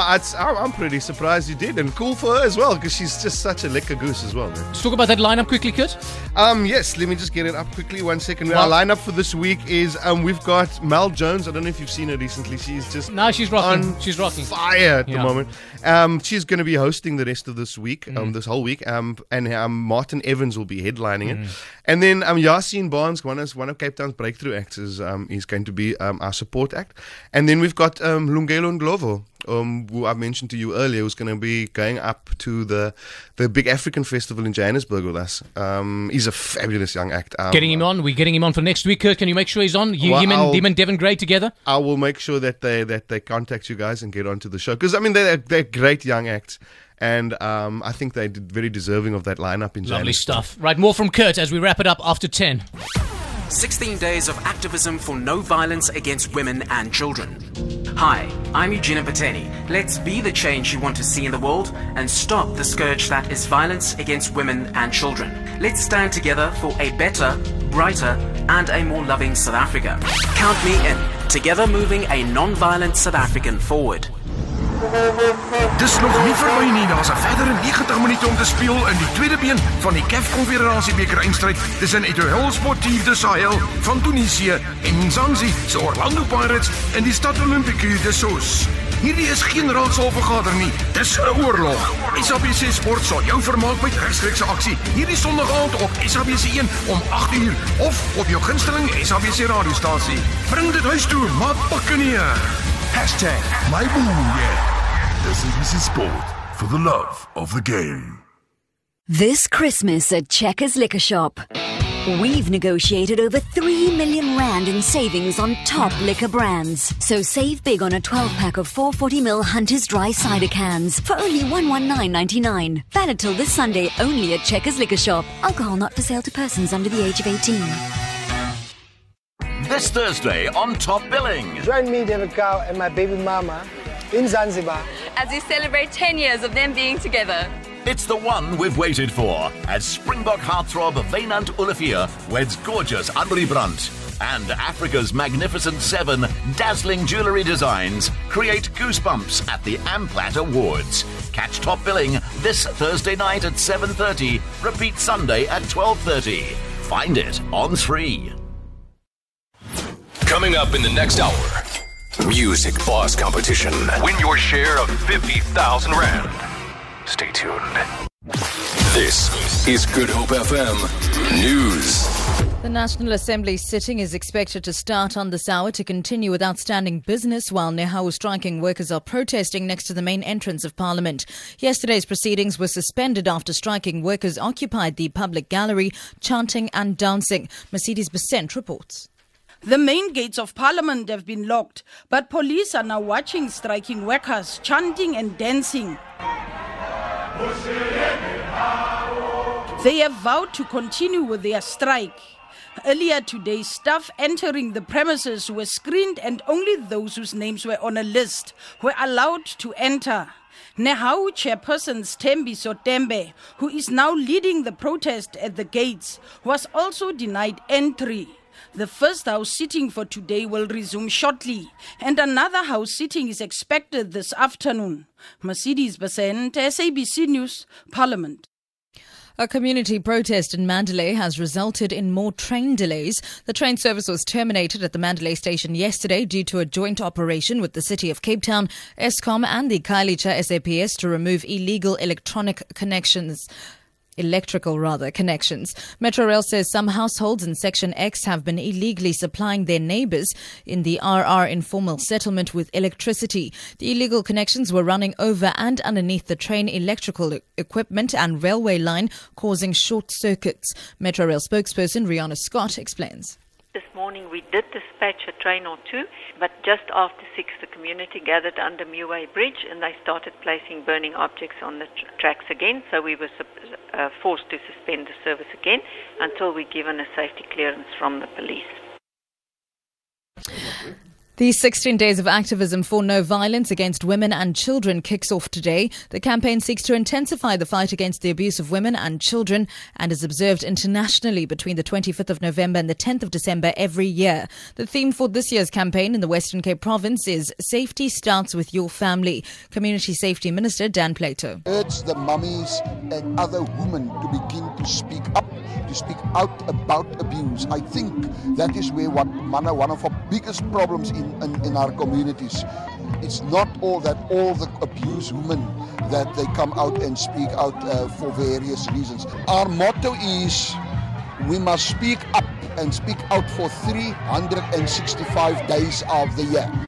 I'm I'm pretty surprised you did, and cool for her as well, because she's just such a liquor goose as well, man. Let's talk about that lineup quickly, Kurt. Um, yes, let me just get it up quickly. One second. Well- Our lineup for this week is um, we've got Mel Jones. I don't know if you've seen her recently. She's just No, she's rocking. on She's rocking. fire at Yeah. the moment. Um, she's going to be hosting the rest of this week, Mm. um, this whole week. Um, and um, Martin Evans will be headlining Mm. it. And then um, Yassine Barnes, one of one of Cape Town's breakthrough acts, is um, is going to be um, our support act. And then we've got um, Lungelo Ndlovu, um, who I mentioned to you earlier, who's going to be going up to the the big African festival in Johannesburg with us. Um, he's a fabulous young act. Um, Getting him on. We're getting him on for next week, Kurt. Can you make sure he's on? You, Well, him, and, I'll- him and Devon Gray together? I will make sure that they that they contact you guys and get onto the show because I mean they're they're great young acts, and um, I think they're very deserving of that lineup in Lovely Johannesburg. stuff. Right, more from Kurt as we wrap it up after 10. 16 days of activism for no violence against women and children. Hi, I'm Eugenia Pateni. Let's be the change you want to see in the world and stop the scourge that is violence against women and children. Let's stand together for a better, brighter, and a more loving South Africa. Count me in. Together moving a non-violent South African forward. Dis nog nie verby nie. Daar's 'n verdere 90 minute om te speel in die tweede been van die CAF Konfederasie beker eindstryd tussen Etoile Sportief de Sahel van Tunesië en Mzansi se Orlando Pirates in die Stad Olympique de Sos. Hierdie is geen raadsaal nie. Dis 'n oorlog. SABC Sport sal jou vermaak met regstreekse aksie hierdie Sondag aand op SABC1 om 8uur of op jou gunsteling SABC radiostasie. Bring dit huis toe, maar pakke neer. Hashtag my boo, yeah. SABC Sport for the love of the game. This Christmas at Checkers Liquor Shop. We've negotiated over 3 million rand in savings on top liquor brands. So save big on a 12 pack of 440ml Hunter's Dry Cider cans for only 119.99. Valid till this Sunday only at Checkers Liquor Shop. Alcohol not for sale to persons under the age of 18. This Thursday on Top Billing. Join me, David Cow, and my baby mama in Zanzibar. as we celebrate 10 years of them being together. It's the one we've waited for as Springbok heartthrob Wynand Olivier weds gorgeous Anri Brandt. And Africa's Magnificent Seven dazzling jewellery designs create goosebumps at the Amplat Awards. Catch Top Billing this Thursday night at 7.30. Repeat Sunday at 12.30. Find it on 3. Coming up in the next hour, Music Boss Competition. Win your share of 50,000 Rand. Stay tuned. This is Good Hope FM News. The National Assembly sitting is expected to start on this hour to continue with outstanding business while NEHAWU striking workers are protesting next to the main entrance of Parliament. Yesterday's proceedings were suspended after striking workers occupied the public gallery, chanting and dancing. Mercedes Besent reports. The main gates of Parliament have been locked, but police are now watching striking workers chanting and dancing. They have vowed to continue with their strike. Earlier today, staff entering the premises were screened and only those whose names were on a list were allowed to enter. NEHAWU chairperson Stembi Sotembe, who is now leading the protest at the gates, was also denied entry. The first house sitting for today will resume shortly, and another house sitting is expected this afternoon. Mercedes Besent, SABC News, Parliament. A community protest in Mandalay has resulted in more train delays. The train service was terminated at the Mandalay station yesterday due to a joint operation with the City of Cape Town, Eskom, and the Khayelitsha SAPS to remove illegal electronic connections. Electrical, rather, connections. Metro Rail says some households in Section X have been illegally supplying their neighbours in the RR informal settlement with electricity. The illegal connections were running over and underneath the train electrical equipment and railway line, causing short circuits. Metro Rail spokesperson Riana Scott explains. This morning we did dispatch a train or two, but just after six the community gathered under Meway Bridge and they started placing burning objects on the tr- tracks again, so we were uh, Uh, forced to suspend the service again until we're given a safety clearance from the police. The 16 Days of Activism for No Violence Against Women and Children kicks off today. The campaign seeks to intensify the fight against the abuse of women and children and is observed internationally between the 25th of November and the 10th of December every year. The theme for this year's campaign in the Western Cape province is Safety Starts with Your Family. Community Safety Minister Dan Plato. urge the mummies and other women to begin to speak up, to speak out about abuse. I think that is where one of our biggest problems in, in, in our communities. It's not all that all the abused women that they come out and speak out uh, for various reasons. Our motto is we must speak up and speak out for 365 days of the year.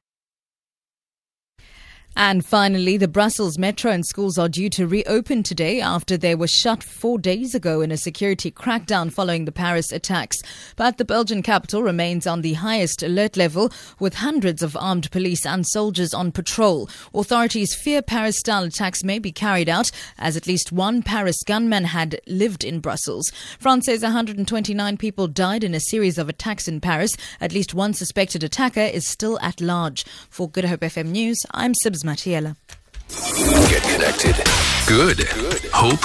And finally, the Brussels metro and schools are due to reopen today after they were shut four days ago in a security crackdown following the Paris attacks. But the Belgian capital remains on the highest alert level with hundreds of armed police and soldiers on patrol. Authorities fear Paris style attacks may be carried out as at least one Paris gunman had lived in Brussels. France says 129 people died in a series of attacks in Paris. At least one suspected attacker is still at large. For Good Hope FM News, I'm Sibs Matiela. Get connected. Good. Good. HopeFM.co.za.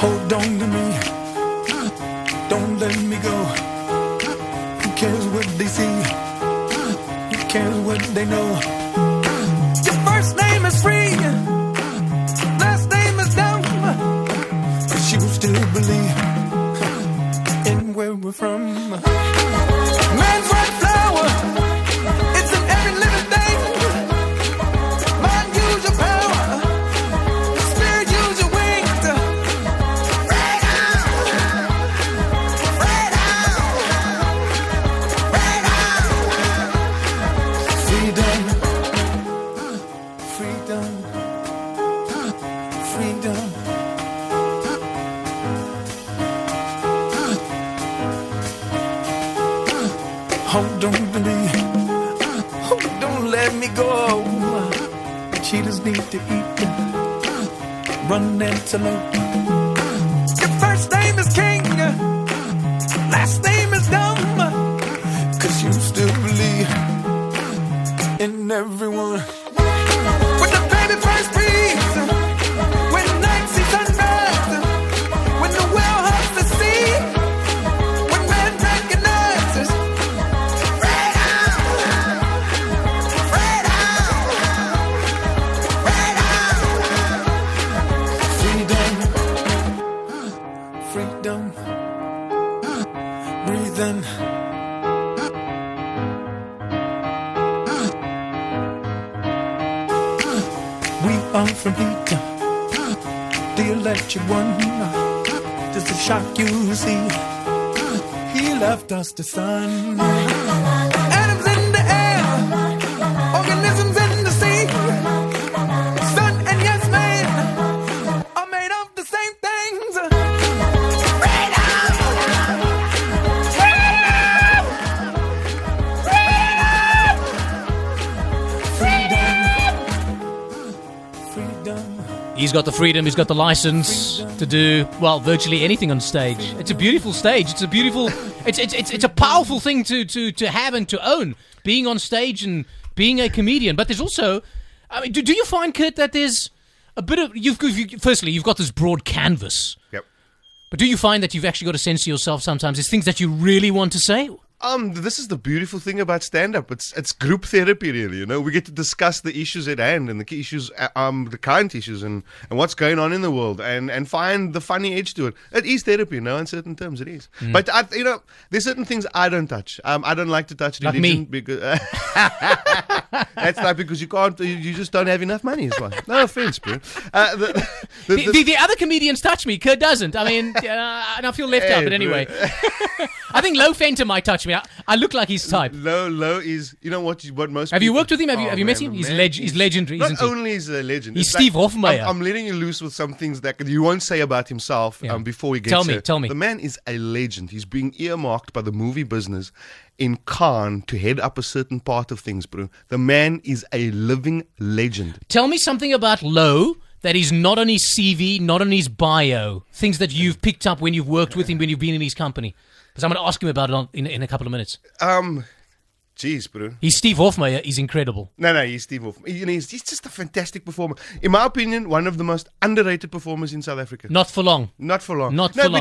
Hold on to me. Don't let me go. They see? Who cares what they know? Your first name is free. Last name is dumb. But you still believe in where we're from. Man's Cheetahs need to eat, run antelope. Your first name is King, last name is Dumb, cause you still believe in everyone. Breathing. We are from heat, the electric one. Just to shock you, see. He left us the sun. He's got the freedom, he's got the license to do, well, virtually anything on stage. It's a beautiful stage. It's a beautiful, it's, it's, it's, it's a powerful thing to, to, to have and to own, being on stage and being a comedian. But there's also, I mean, do, do you find, Kurt, that there's a bit of, you've, you've, firstly, you've got this broad canvas. Yep. But do you find that you've actually got a sense of yourself sometimes? There's things that you really want to say? Um, this is the beautiful thing about stand-up. It's it's group therapy, really. You know, we get to discuss the issues at hand and the key issues, uh, um, the current issues, and, and what's going on in the world, and, and find the funny edge to it. It is therapy, you know, in certain terms, it is. Mm. But I, you know, there's certain things I don't touch. Um, I don't like to touch Like religion me. because That's like because you can't, you, you just don't have enough money. Is why. No offense, bro. Uh, the, the, The, the, the other comedians touch me. Kurt doesn't. I mean, uh, and I feel left out. But anyway, I think Low Fenter might touch me. I, I look like his type. Low, low is you know what? What most Have you worked with him? Have you- Oh, have you met him? He's man leg- he's legendary, Not isn't he? only is he a legend, He's Steve Hofmeyr. I'm, I'm letting you loose with some things that you won't say about himself um, before we get. Tell me, here. tell me. The man is a legend. He's being earmarked by the movie business in Khan to head up a certain part of things, bro. The man is a living legend. Tell me something about Low that is not on his CV, not on his bio. Things that you've picked up when you've worked with him, when you've been in his company. Because I'm going to ask him about it on, in, in a couple of minutes. Um, jeez, bro. He's Steve Hofmeyr. He's incredible. No, no, he's Steve Wolf. You know, he's, he's just a fantastic performer. In my opinion, one of the most underrated performers in South Africa. Not for long. Not for long. Not no, for long.